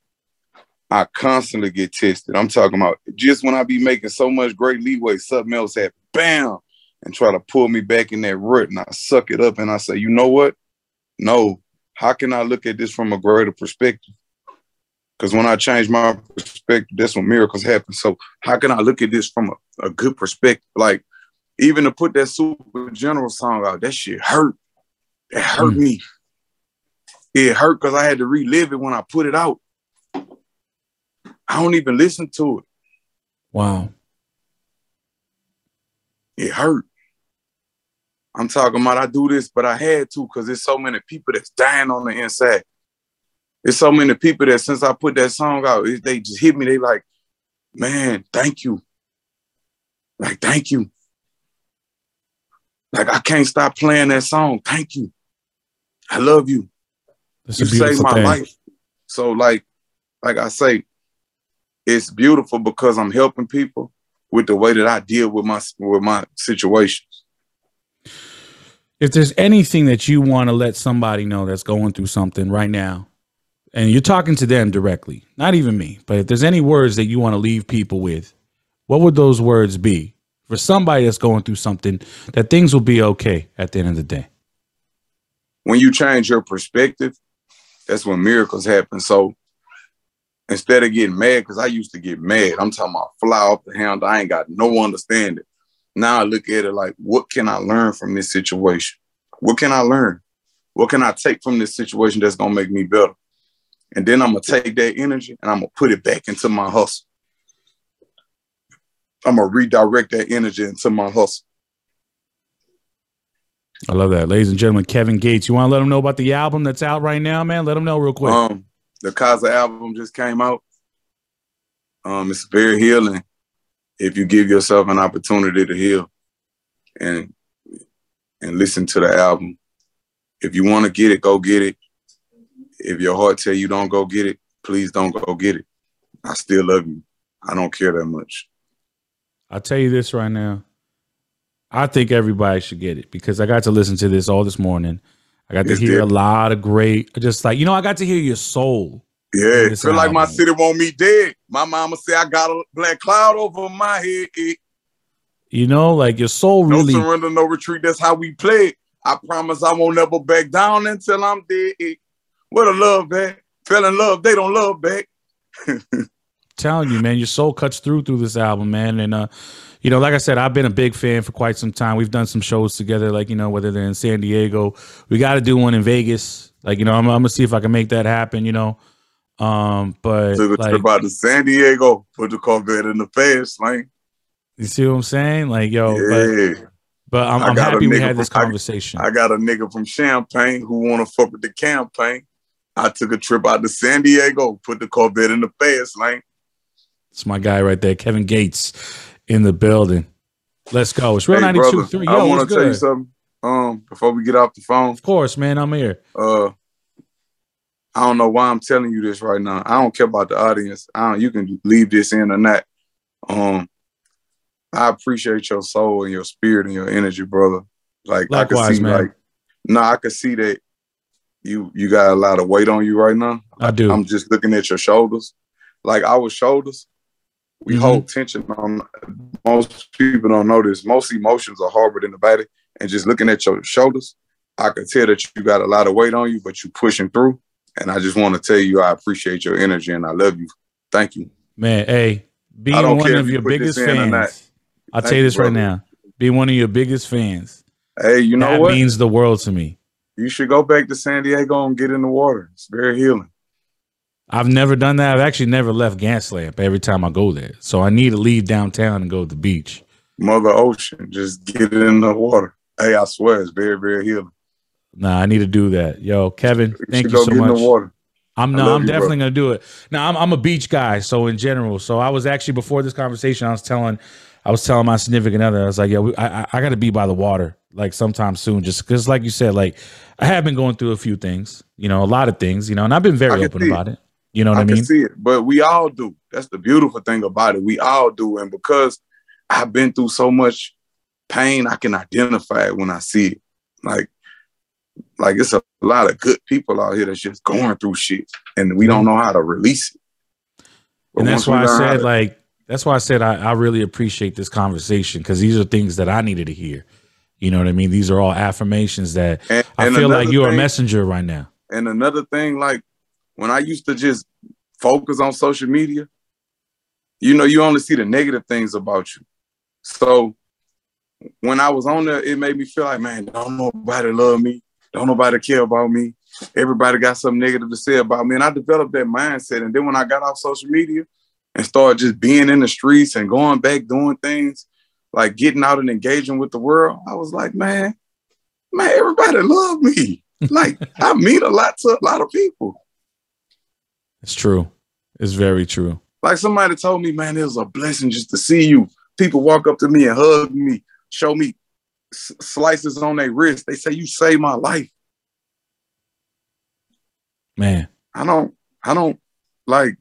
I constantly get tested. I'm talking about just when I be making so much great leeway, something else happen, bam, and try to pull me back in that rut, and I suck it up, and I say, you know what? No, how can I look at this from a greater perspective? Because when I change my perspective, that's when miracles happen. So how can I look at this from a, a good perspective? Like even to put that super general song out, that shit hurt. It hurt Mm. me. It hurt because I had to relive it when I put it out. I don't even listen to it. Wow. It hurt. I'm talking about I do this, but I had to because there's so many people that's dying on the inside. There's so many people that since I put that song out, they just hit me. They like, man, thank you. Like, thank you. Like, I can't stop playing that song. Thank you. I love you. That's you saved my thing. life. So like, like I say, it's beautiful because I'm helping people with the way that I deal with my with my situations. If there's anything that you want to let somebody know that's going through something right now, and you're talking to them directly, not even me, but if there's any words that you want to leave people with, what would those words be for somebody that's going through something that things will be okay at the end of the day? When you change your perspective, that's when miracles happen. So instead of getting mad, because I used to get mad, I'm talking about fly off the handle. I ain't got no understanding. Now I look at it like, what can I learn from this situation? What can I learn? What can I take from this situation that's gonna make me better? And then I'm gonna take that energy and I'm gonna put it back into my hustle. I'm gonna redirect that energy into my hustle. I love that. Ladies and gentlemen, Kevin Gates, you want to let them know about the album that's out right now, man? Let them know real quick. Um, the Khaza album just came out. Um, it's very healing if you give yourself an opportunity to heal and and listen to the album. If you want to get it, go get it. If your heart tell you don't go get it, please don't go get it. I still love you. I don't care that much. I'll tell you this right now. I think everybody should get it because I got to listen to this all this morning. I got to It's hear a lot of great, just like, you know, I got to hear your soul. Yeah, This feel like my city want me dead. My mama say I got a black cloud over my head. You know, like your soul No really, surrender, no retreat. That's how we play. I promise I won't never back down until I'm dead. What a love back. Fell in love, they don't love back. telling you, man, your soul cuts through through this album, man. And uh, you know, like I said, I've been a big fan for quite some time. We've done some shows together, like you know, whether they're in San Diego, we got to do one in Vegas. Like you know, I'm, I'm gonna see if I can make that happen. You know, um, but Took a like, trip out to San Diego, put the Corvette in the fast lane. you see what I'm saying? Like yo, but Yeah. but I'm, I I'm a happy we had this from- I- conversation. I got a nigga from Champagne who wanna fuck with the campaign. I took a trip out to San Diego, put the Corvette in the fast lane. It's my guy right there, Kevin Gates, in the building. Let's go. It's real Hey, 92 brother, 3. I want to tell you something. Um, before we get off the phone, Of course, man. I'm here. uh, I don't know why I'm telling you this right now. I don't care about the audience. I don't. You can leave this in or not. Um, I appreciate your soul and your spirit and your energy, brother. Like I Likewise, can see, man. like, no, I can see that you you got a lot of weight on you right now. I do. I'm just looking at your shoulders. Like our shoulders, we Mhm. hold tension on. Most people don't know this. Most emotions are harbored in the body, and just looking at your shoulders, I can tell that you got a lot of weight on you, but you pushing through. And I just want to tell you, I appreciate your energy and I love you. Thank you. Man, hey, being one of you your biggest in or not. fans, I'll Thank tell you this right now. Being one of your biggest fans, Hey, you know that what? means the world to me. You should go back to San Diego and get in the water. It's very healing. I've never done that. I've actually never left Gaslamp every time I go there. So I need to leave downtown and go to the beach. Mother Ocean, just get in the water. Hey, I swear, it's very, very healing. Nah, I need to do that. Yo, Kevin, thank you go so get in much. the water. I'm no, I'm you, definitely bro. gonna do it. Now I'm I'm a beach guy, so in general. So I was actually before this conversation, I was telling I was telling my significant other, I was like, yo, I I, I got to be by the water like sometime soon, just because, like you said, like I have been going through a few things, you know, a lot of things, you know, and I've been very open see it. about it. You know what I I, can mean? see it, but we all do. That's the beautiful thing about it. We all do, and because I've been through so much pain, I can identify it when I see it. Like, like it's a lot of good people out here that's just going through shit, and we don't know how to release it. But and that's why I said to- like that's why I said I, I really appreciate this conversation because these are things that I needed to hear. You know what I mean? These are all affirmations that and, I and feel like you're a messenger right now. And another thing, like when I used to just focus on social media, you know, you only see the negative things about you. So when I was on there, it made me feel like, man, don't nobody love me. Don't nobody care about me. Everybody got something negative to say about me. And I developed that mindset. And then when I got off social media and started just being in the streets and going back doing things, like getting out and engaging with the world, I was like, man, man, everybody love me. Like I mean a lot to a lot of people. It's true. It's very true. Like somebody told me, man, it was a blessing just to see you. People walk up to me and hug me, show me s- slices on their wrist. They say you saved my life. Man, I don't, I don't like.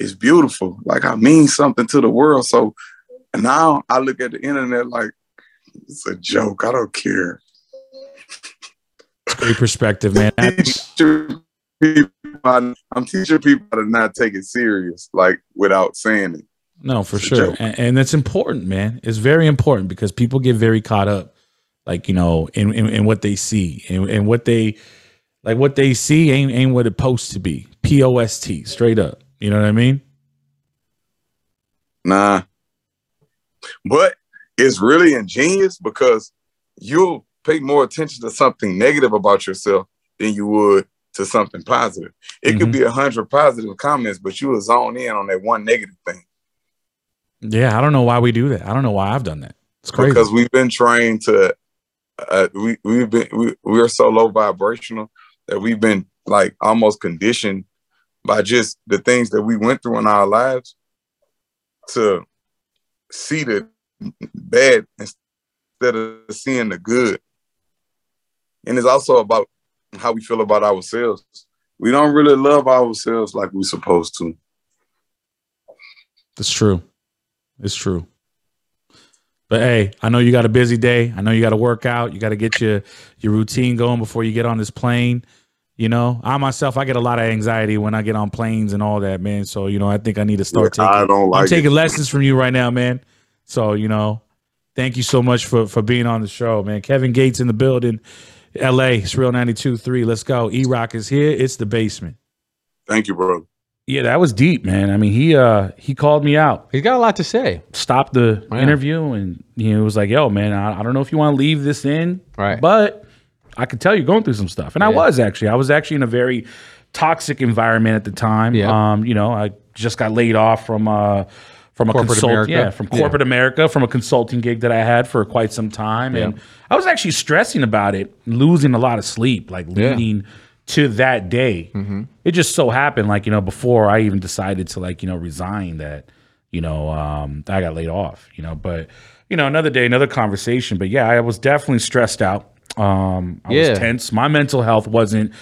It's beautiful. Like I mean something to the world. So now I look at the internet like it's a joke. I don't care. great perspective, man. People, I'm teaching people how to not take it serious, like without saying it. No, for It's sure. And, and it's important, man. It's very important because people get very caught up, like, you know, in, in, in what they see and, and what they like what they see ain't ain't what it's supposed to be. P O S T, straight up. You know what I mean? Nah. But it's really ingenious because you'll pay more attention to something negative about yourself than you would to something positive. It could Mhm. be a hundred positive comments, but you will zone in on that one negative thing Yeah, I don't know why we do that. I don't know why I've done that. It's crazy. because we've been trained to. Uh, we we've been we we're so low vibrational that we've been like almost conditioned by just the things that we went through in our lives to see the bad instead of seeing the good. And it's also about how we feel about ourselves. We don't really love ourselves like we're supposed to. It's true. It's true. But hey, I know you got a busy day. I know you got to work out. You got to get your your routine going before you get on this plane. You know, I myself, I get a lot of anxiety when I get on planes and all that, man. So you know, I think I need to start taking. I don't I'm like taking it. lessons from you right now, man. So you know, thank you so much for for being on the show, man. Kevin Gates in the building, L.A. It's real 92.3. Let's go. E Rock is here. It's the basement. Thank you, bro. Yeah, that was deep, man. I mean, he uh he called me out, He's got a lot to say. stopped the interview, and you know, was like, "Yo, man, I, I don't know if you want to leave this in, Right. But I could tell you're going through some stuff." And I was actually, I was actually in a very toxic environment at the time. Yeah. Um, you know, I just got laid off from uh from a Corporate consult, America. yeah, from Yeah. corporate America, from a consulting gig that I had for quite some time, and I was actually stressing about it, losing a lot of sleep, like Yeah. leading to that day. It just so happened, like you know, before I even decided to like you know resign, that you know um, I got laid off. You know, but you know, another day, another conversation. But yeah, I was definitely stressed out. Um, I Yeah. was tense. My mental health wasn't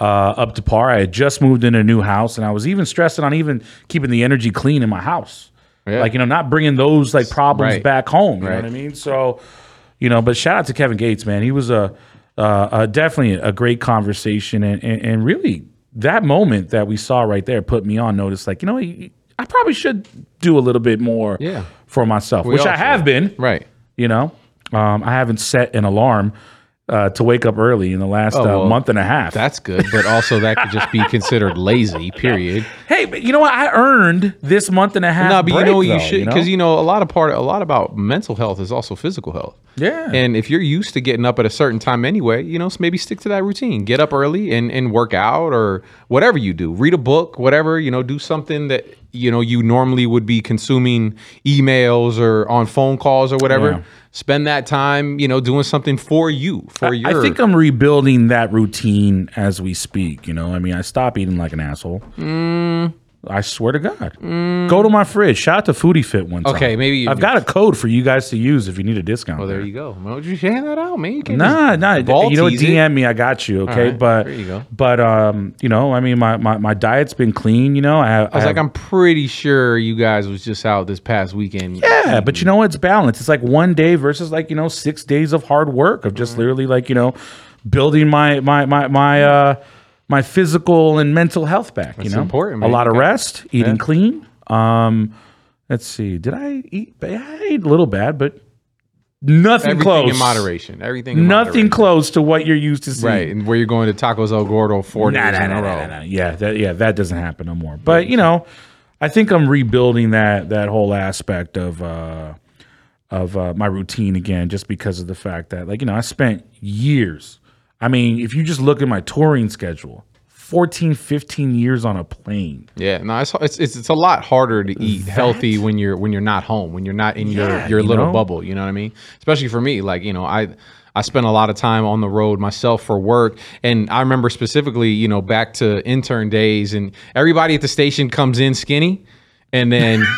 uh, up to par. I had just moved in a new house, and I was even stressing on even keeping the energy clean in my house. Yeah. Like you know, not bringing those like problems Right. back home. You know what I mean? So, you know, but shout out to Kevin Gates, man. He was a uh, uh, definitely a great conversation, and, and and really that moment that we saw right there put me on notice. Like you know, I probably should do a little bit more Yeah. for myself, We which I have should. been. Right. You know, um, I haven't set an alarm uh, to wake up early in the last uh, Oh, well, month and a half. That's good, but also that could just be considered lazy. Period. hey, but you know what? I earned this month and a half. No, but you know what you though, should because you, know a lot of part, a lot about mental health is also physical health. Yeah. And if you're used to getting up at a certain time anyway, you know, so maybe stick to that routine. Get up early and and work out or whatever you do. Read a book, whatever you know. Do something that you know you normally would be consuming emails or on phone calls or whatever. Yeah. Spend that time, you know, doing something for you, for your. I think I'm rebuilding that routine as we speak. You know, I mean, I stop eating like an asshole. Mm. I swear to God. Go to my fridge. Shout out to Foodie Fit one time. Okay, maybe you- I've got a code for you guys to use if you need a discount. Well, there you go. Why don't you hand that out, man? You Nah, nah. You know, tease it. DM me. I got you. Okay, right, but there you go. but um, you know, I mean, my, my my diet's been clean. You know, I, have, I was like, I'm pretty sure you guys was just out this past weekend. Yeah, but you know? It's balanced. It's like one day versus like you know six days of hard work of just literally like you know building my my my my uh my physical and mental health back. you know, important, Man. A lot of rest, eating clean. Um, let's see. Did I eat? I ate a little bad, but nothing Everything close. in moderation. Everything in Nothing moderation. close to what you're used to seeing. Right, and where you're going to Tacos El Gordo four Nah, days nah, in nah, a row. nah. Yeah, that yeah, that doesn't happen no more. But you know, I think I'm rebuilding that that whole aspect of uh of uh, my routine again, just because of the fact that like you know I spent years. I mean, if you just look at my touring schedule, 14, 15 years on a plane. Yeah, no, it's, it's it's it's a lot harder to eat healthy when you're when you're not home, when you're not in Yeah, your your you little know? bubble. You know what I mean? Especially for me, like you know, I I spent a lot of time on the road myself for work, and I remember specifically, you know, back to intern days, and everybody at the station comes in skinny, and then.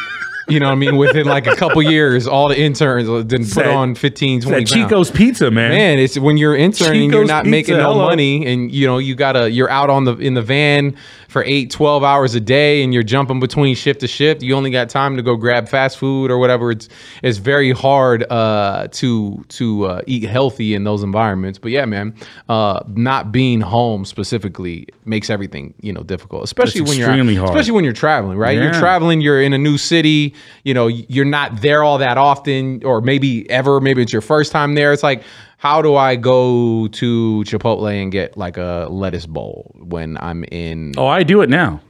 You know what I mean? Within like a couple years, all the interns didn't put That- on 15, 20 That pounds. Chico's Pizza, man. Man, it's when you're interning, you're not Pizza, making no hello. money. money and you know, you gotta you're out on the in the van for eight, 12 hours a day and you're jumping between shift to shift. You only got time to go grab fast food or whatever. It's it's very hard uh to to uh, eat healthy in those environments. But yeah, man, uh not being home specifically makes everything, you know, difficult. Especially It's when you're hard. especially when you're traveling, right? You're traveling, you're in a new city, you know, you're not there all that often, or maybe ever, maybe it's your first time there. It's like, how do I go to Chipotle and get like a lettuce bowl when I'm in Oh, I do it now.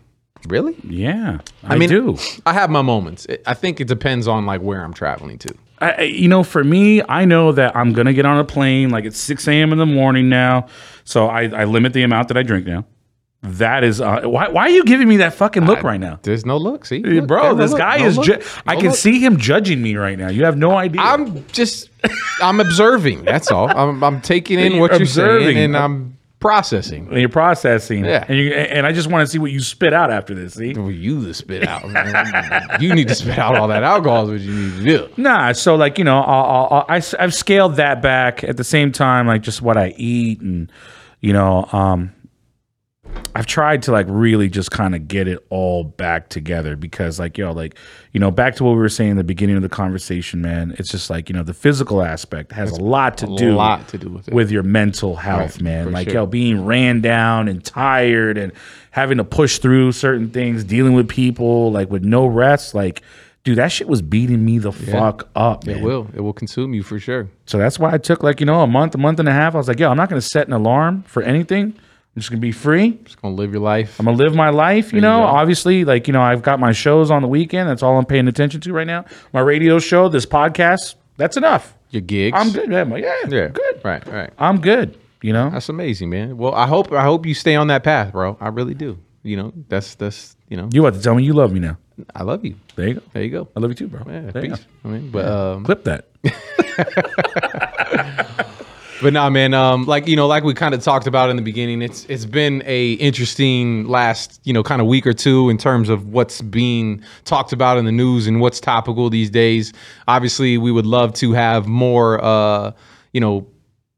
really? Yeah, I, mean- do. I have my moments. I think it depends on like where I'm traveling to. I, I- you know, for me, I know that I'm gonna get on a plane like it's 6 a.m. in the morning now, so I, I limit the amount that I drink now. That is uh, why. Why are you giving me that fucking look right now, There's no look. See, Look, bro? no This look. guy No is. look. Ju- I can see him judging me right now. You have no idea. I'm just, I'm observing. That's all. I'm, I'm taking in You're what you're observing. saying and I'm processing. and you're processing, Yeah. and you and I just want to see what you spit out after this. See, For you to spit out. you need to spit out all that alcohol. Is what you need to do. Nah, so like you know, I'll, I'll, I'll, I, have scaled that back. At the same time, like just what I eat, and you know, um, I've tried to like really just kind of get it all back together because like yo, like you know, back to what we were saying in the beginning of the conversation, man. It's just like you know, the physical aspect has a lot to A do lot to do with it. with your mental health, Right, man. Like sure. yo, being ran down and tired and having to push through certain things, dealing with people like with no rest, like. Dude, that shit was beating me the fuck up, man. It will. It will consume you for sure. So that's why I took like, you know, a month, a month and a half. I was like, yo, I'm not going to set an alarm for anything. I'm just gonna be free. Just gonna live your life. I'm gonna live my life, you know. go. Obviously, like you know, I've got my shows on the weekend. That's all I'm paying attention to right now. My radio show, this podcast, that's enough. your gigs. I'm good. man. I'm like, yeah, Yeah. good. Right. Right. I'm good. You know, That's amazing, man. Well, I hope I hope you stay on that path, bro. I really do. You know, that's that's you know, you about to tell me you love me now? I love you. There you go. There you go. I love you too, bro. Yeah, There you peace. I mean, but um, Clip that. But nah, man. Um, like you know, like we kind of talked about in the beginning, it's it's been a interesting last you know kind of week or two in terms of what's being talked about in the news and what's topical these days. Obviously, we would love to have more, uh, you know,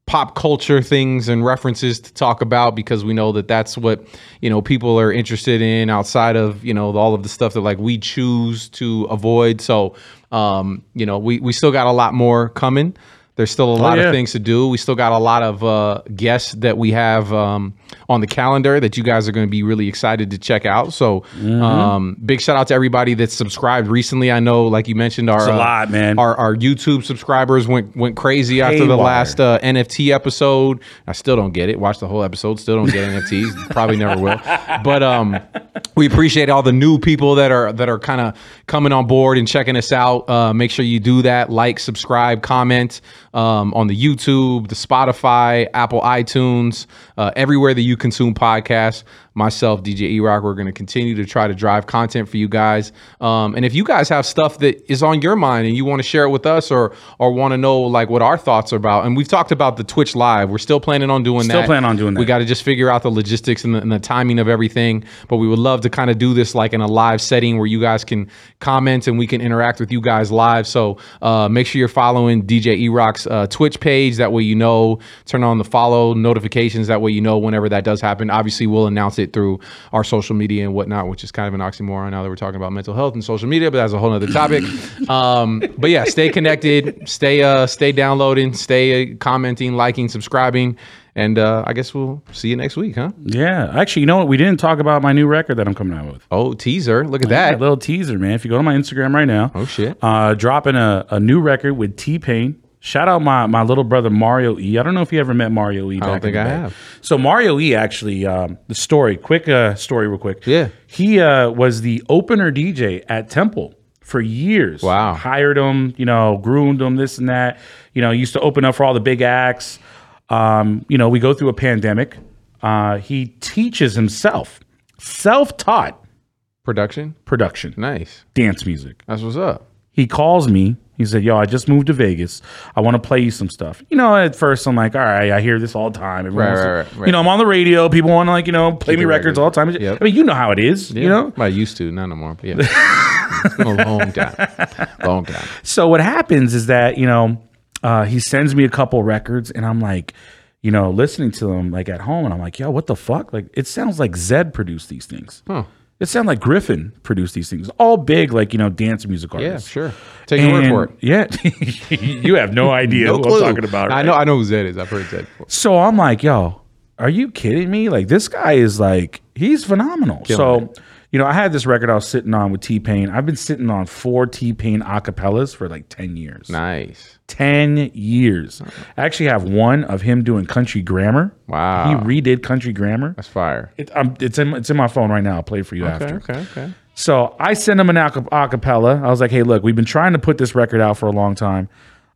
pop culture things and references to talk about because we know that that's what you know people are interested in outside of you know all of the stuff that like we choose to avoid. So um, you know, we we still got a lot more coming. There's still a lot yeah. of things to do. We still got a lot of uh, guests that we have um, on the calendar that you guys are going to be really excited to check out. So, Mm-hmm. um, big shout out to everybody that's subscribed recently. I know, like you mentioned, our a uh, lot, man. Our, our YouTube subscribers went went crazy after the last uh, NFT episode. I still don't get it. Watch the whole episode. Still don't get NFTs. Probably never will. But um, we appreciate all the new people that are that are kind of coming on board and checking us out. Uh, make sure you do that. Like, subscribe, comment um, on the YouTube, the Spotify, Apple iTunes, uh, everywhere that you consume podcasts. Myself, DJ E Rock, we're going to continue to try to drive content for you guys. Um, and if you guys have stuff that is on your mind and you want to share it with us, or or want to know like what our thoughts are about, and we've talked about the Twitch Live, we're still planning on doing Still that. planning on doing that. We got to just figure out the logistics and the, and the timing of everything. But we would love to kind of do this like in a live setting where you guys can comment and we can interact with you guys live. So uh, make sure you're following DJ E Rock's uh, Twitch page. That way you know. Turn on the follow notifications. That way you know whenever that does happen. Obviously, we'll announce it through our social media and whatnot, which is kind of an oxymoron now that we're talking about mental health and social media. But that's a whole other topic. um, but yeah, stay connected. Stay uh, stay downloading. Stay uh, commenting, liking, subscribing. And uh, I guess we'll see you next week, huh? Yeah, actually, you know what? We didn't talk about my new record that I'm coming out with. Oh, teaser. Look at That that. little teaser, man. If you go to my Instagram right now, Oh, shit. uh, dropping a, a new record with T Pain. Shout out my my little brother Mario E. I don't know if you ever met Mario E. I don't think I have. So Mario E. Actually, um, the story, quick uh, story, real quick. Yeah. he uh, was the opener DJ at Temple for years. Wow. hired him, you know, groomed him, this and that. You know, used to open up for all the big acts. Um, you know, we go through a pandemic. Uh, he teaches himself, self-taught Production. production, Nice. dance music. That's what's up. He calls me. He said, "Yo, I just moved to Vegas. I want to play you some stuff." You know, at first I'm like, "All right, I hear this all the time." Everyone Right, to- right, right. You know, I'm on the radio. People want to like, you know, play me the records record. all the time. Yep. I mean, you know how it is. You know. I used to, not no more. But yeah. it's been a long time. Long time. So what happens is that you know, uh, he sends me a couple records, and I'm like, you know, listening to them like at home, and I'm like, "Yo, what the fuck?" Like, it sounds like Zedd produced these things. Huh. It sounds like Gryffin produced these things. All big, like you know, dance music artists. Yeah, sure. Take your word for it. Yeah, you have no idea who clue. I'm talking about. I know. I know who Zedd is. I've heard Zedd before. So I'm like, yo, are you kidding me? Like this guy is like, he's phenomenal. so, you know, I had this record I was sitting on with T Pain. I've been sitting on four T Pain acapellas for like 10 years. Nice. 10 years. I actually have one of him doing country grammar. Wow. He redid country grammar. That's fire. It, um, it's in it's in my phone right now. I'll play it for you Okay. after. Okay. Okay. So I sent him an aca- acapella. I was like, hey, look, we've been trying to put this record out for a long time.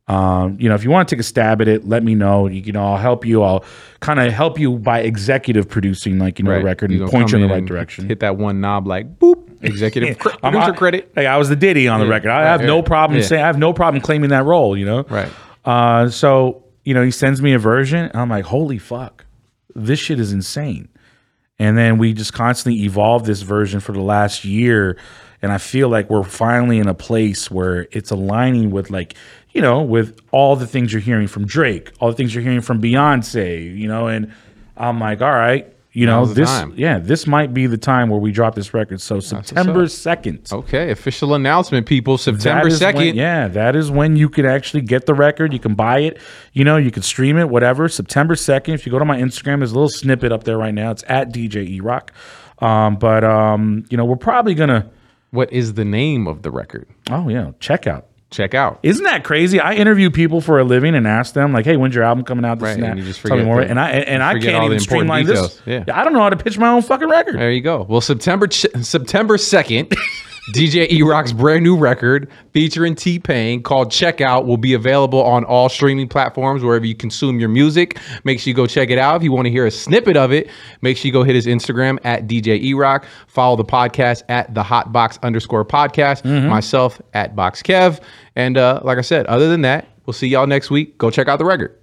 Um, you know, if you want to take a stab at it, let me know. You, you know, I'll help you. I'll kind of help you by executive producing, like you know, the record and point you in the right direction. Hit that one knob like boop. Executive cre- I'm- producer I- credit. Hey, I was the Diddy on the record. I right, have no problem yeah. saying I have no problem claiming that role. You know, Right. Uh, so you know, he sends me a version, and I'm like, holy fuck, this shit is insane. And then we just constantly evolve this version for the last year, and I feel like we're finally in a place where it's aligning with like, you know, with all the things you're hearing from Drake, all the things you're hearing from Beyonce, you know, and I'm like, all right. You know this, time. yeah. This might be the time where we drop this record. So September second, Okay. Official announcement, people. September that is when- second. yeah, that is when you can actually get the record. You can buy it. You know, you can stream it, whatever. September 2nd. If you go to my Instagram, there's a little snippet up there right now. It's at DJ E Rock. Um, but, um, you know, we're probably going to, What is the name of the record? oh, yeah, check out. Check out. Isn't that crazy? I interview people for a living and ask them like, "Hey, when's your album coming out?" This Right, and and you just Tell me more. and I and I can't even streamline this. Yeah. I don't know how to pitch my own fucking record. There you go. Well, September ch- September second, DJ E Rock's brand new record featuring T Pain called Checkout will be available on all streaming platforms wherever you consume your music. Make sure you go check it out. If you want to hear a snippet of it, make sure you go hit his Instagram at DJ E Rock. Follow the podcast at the Hotbox underscore podcast. Myself at Box Kev. And uh, like I said, other than that, we'll see y'all next week. Go check out the record.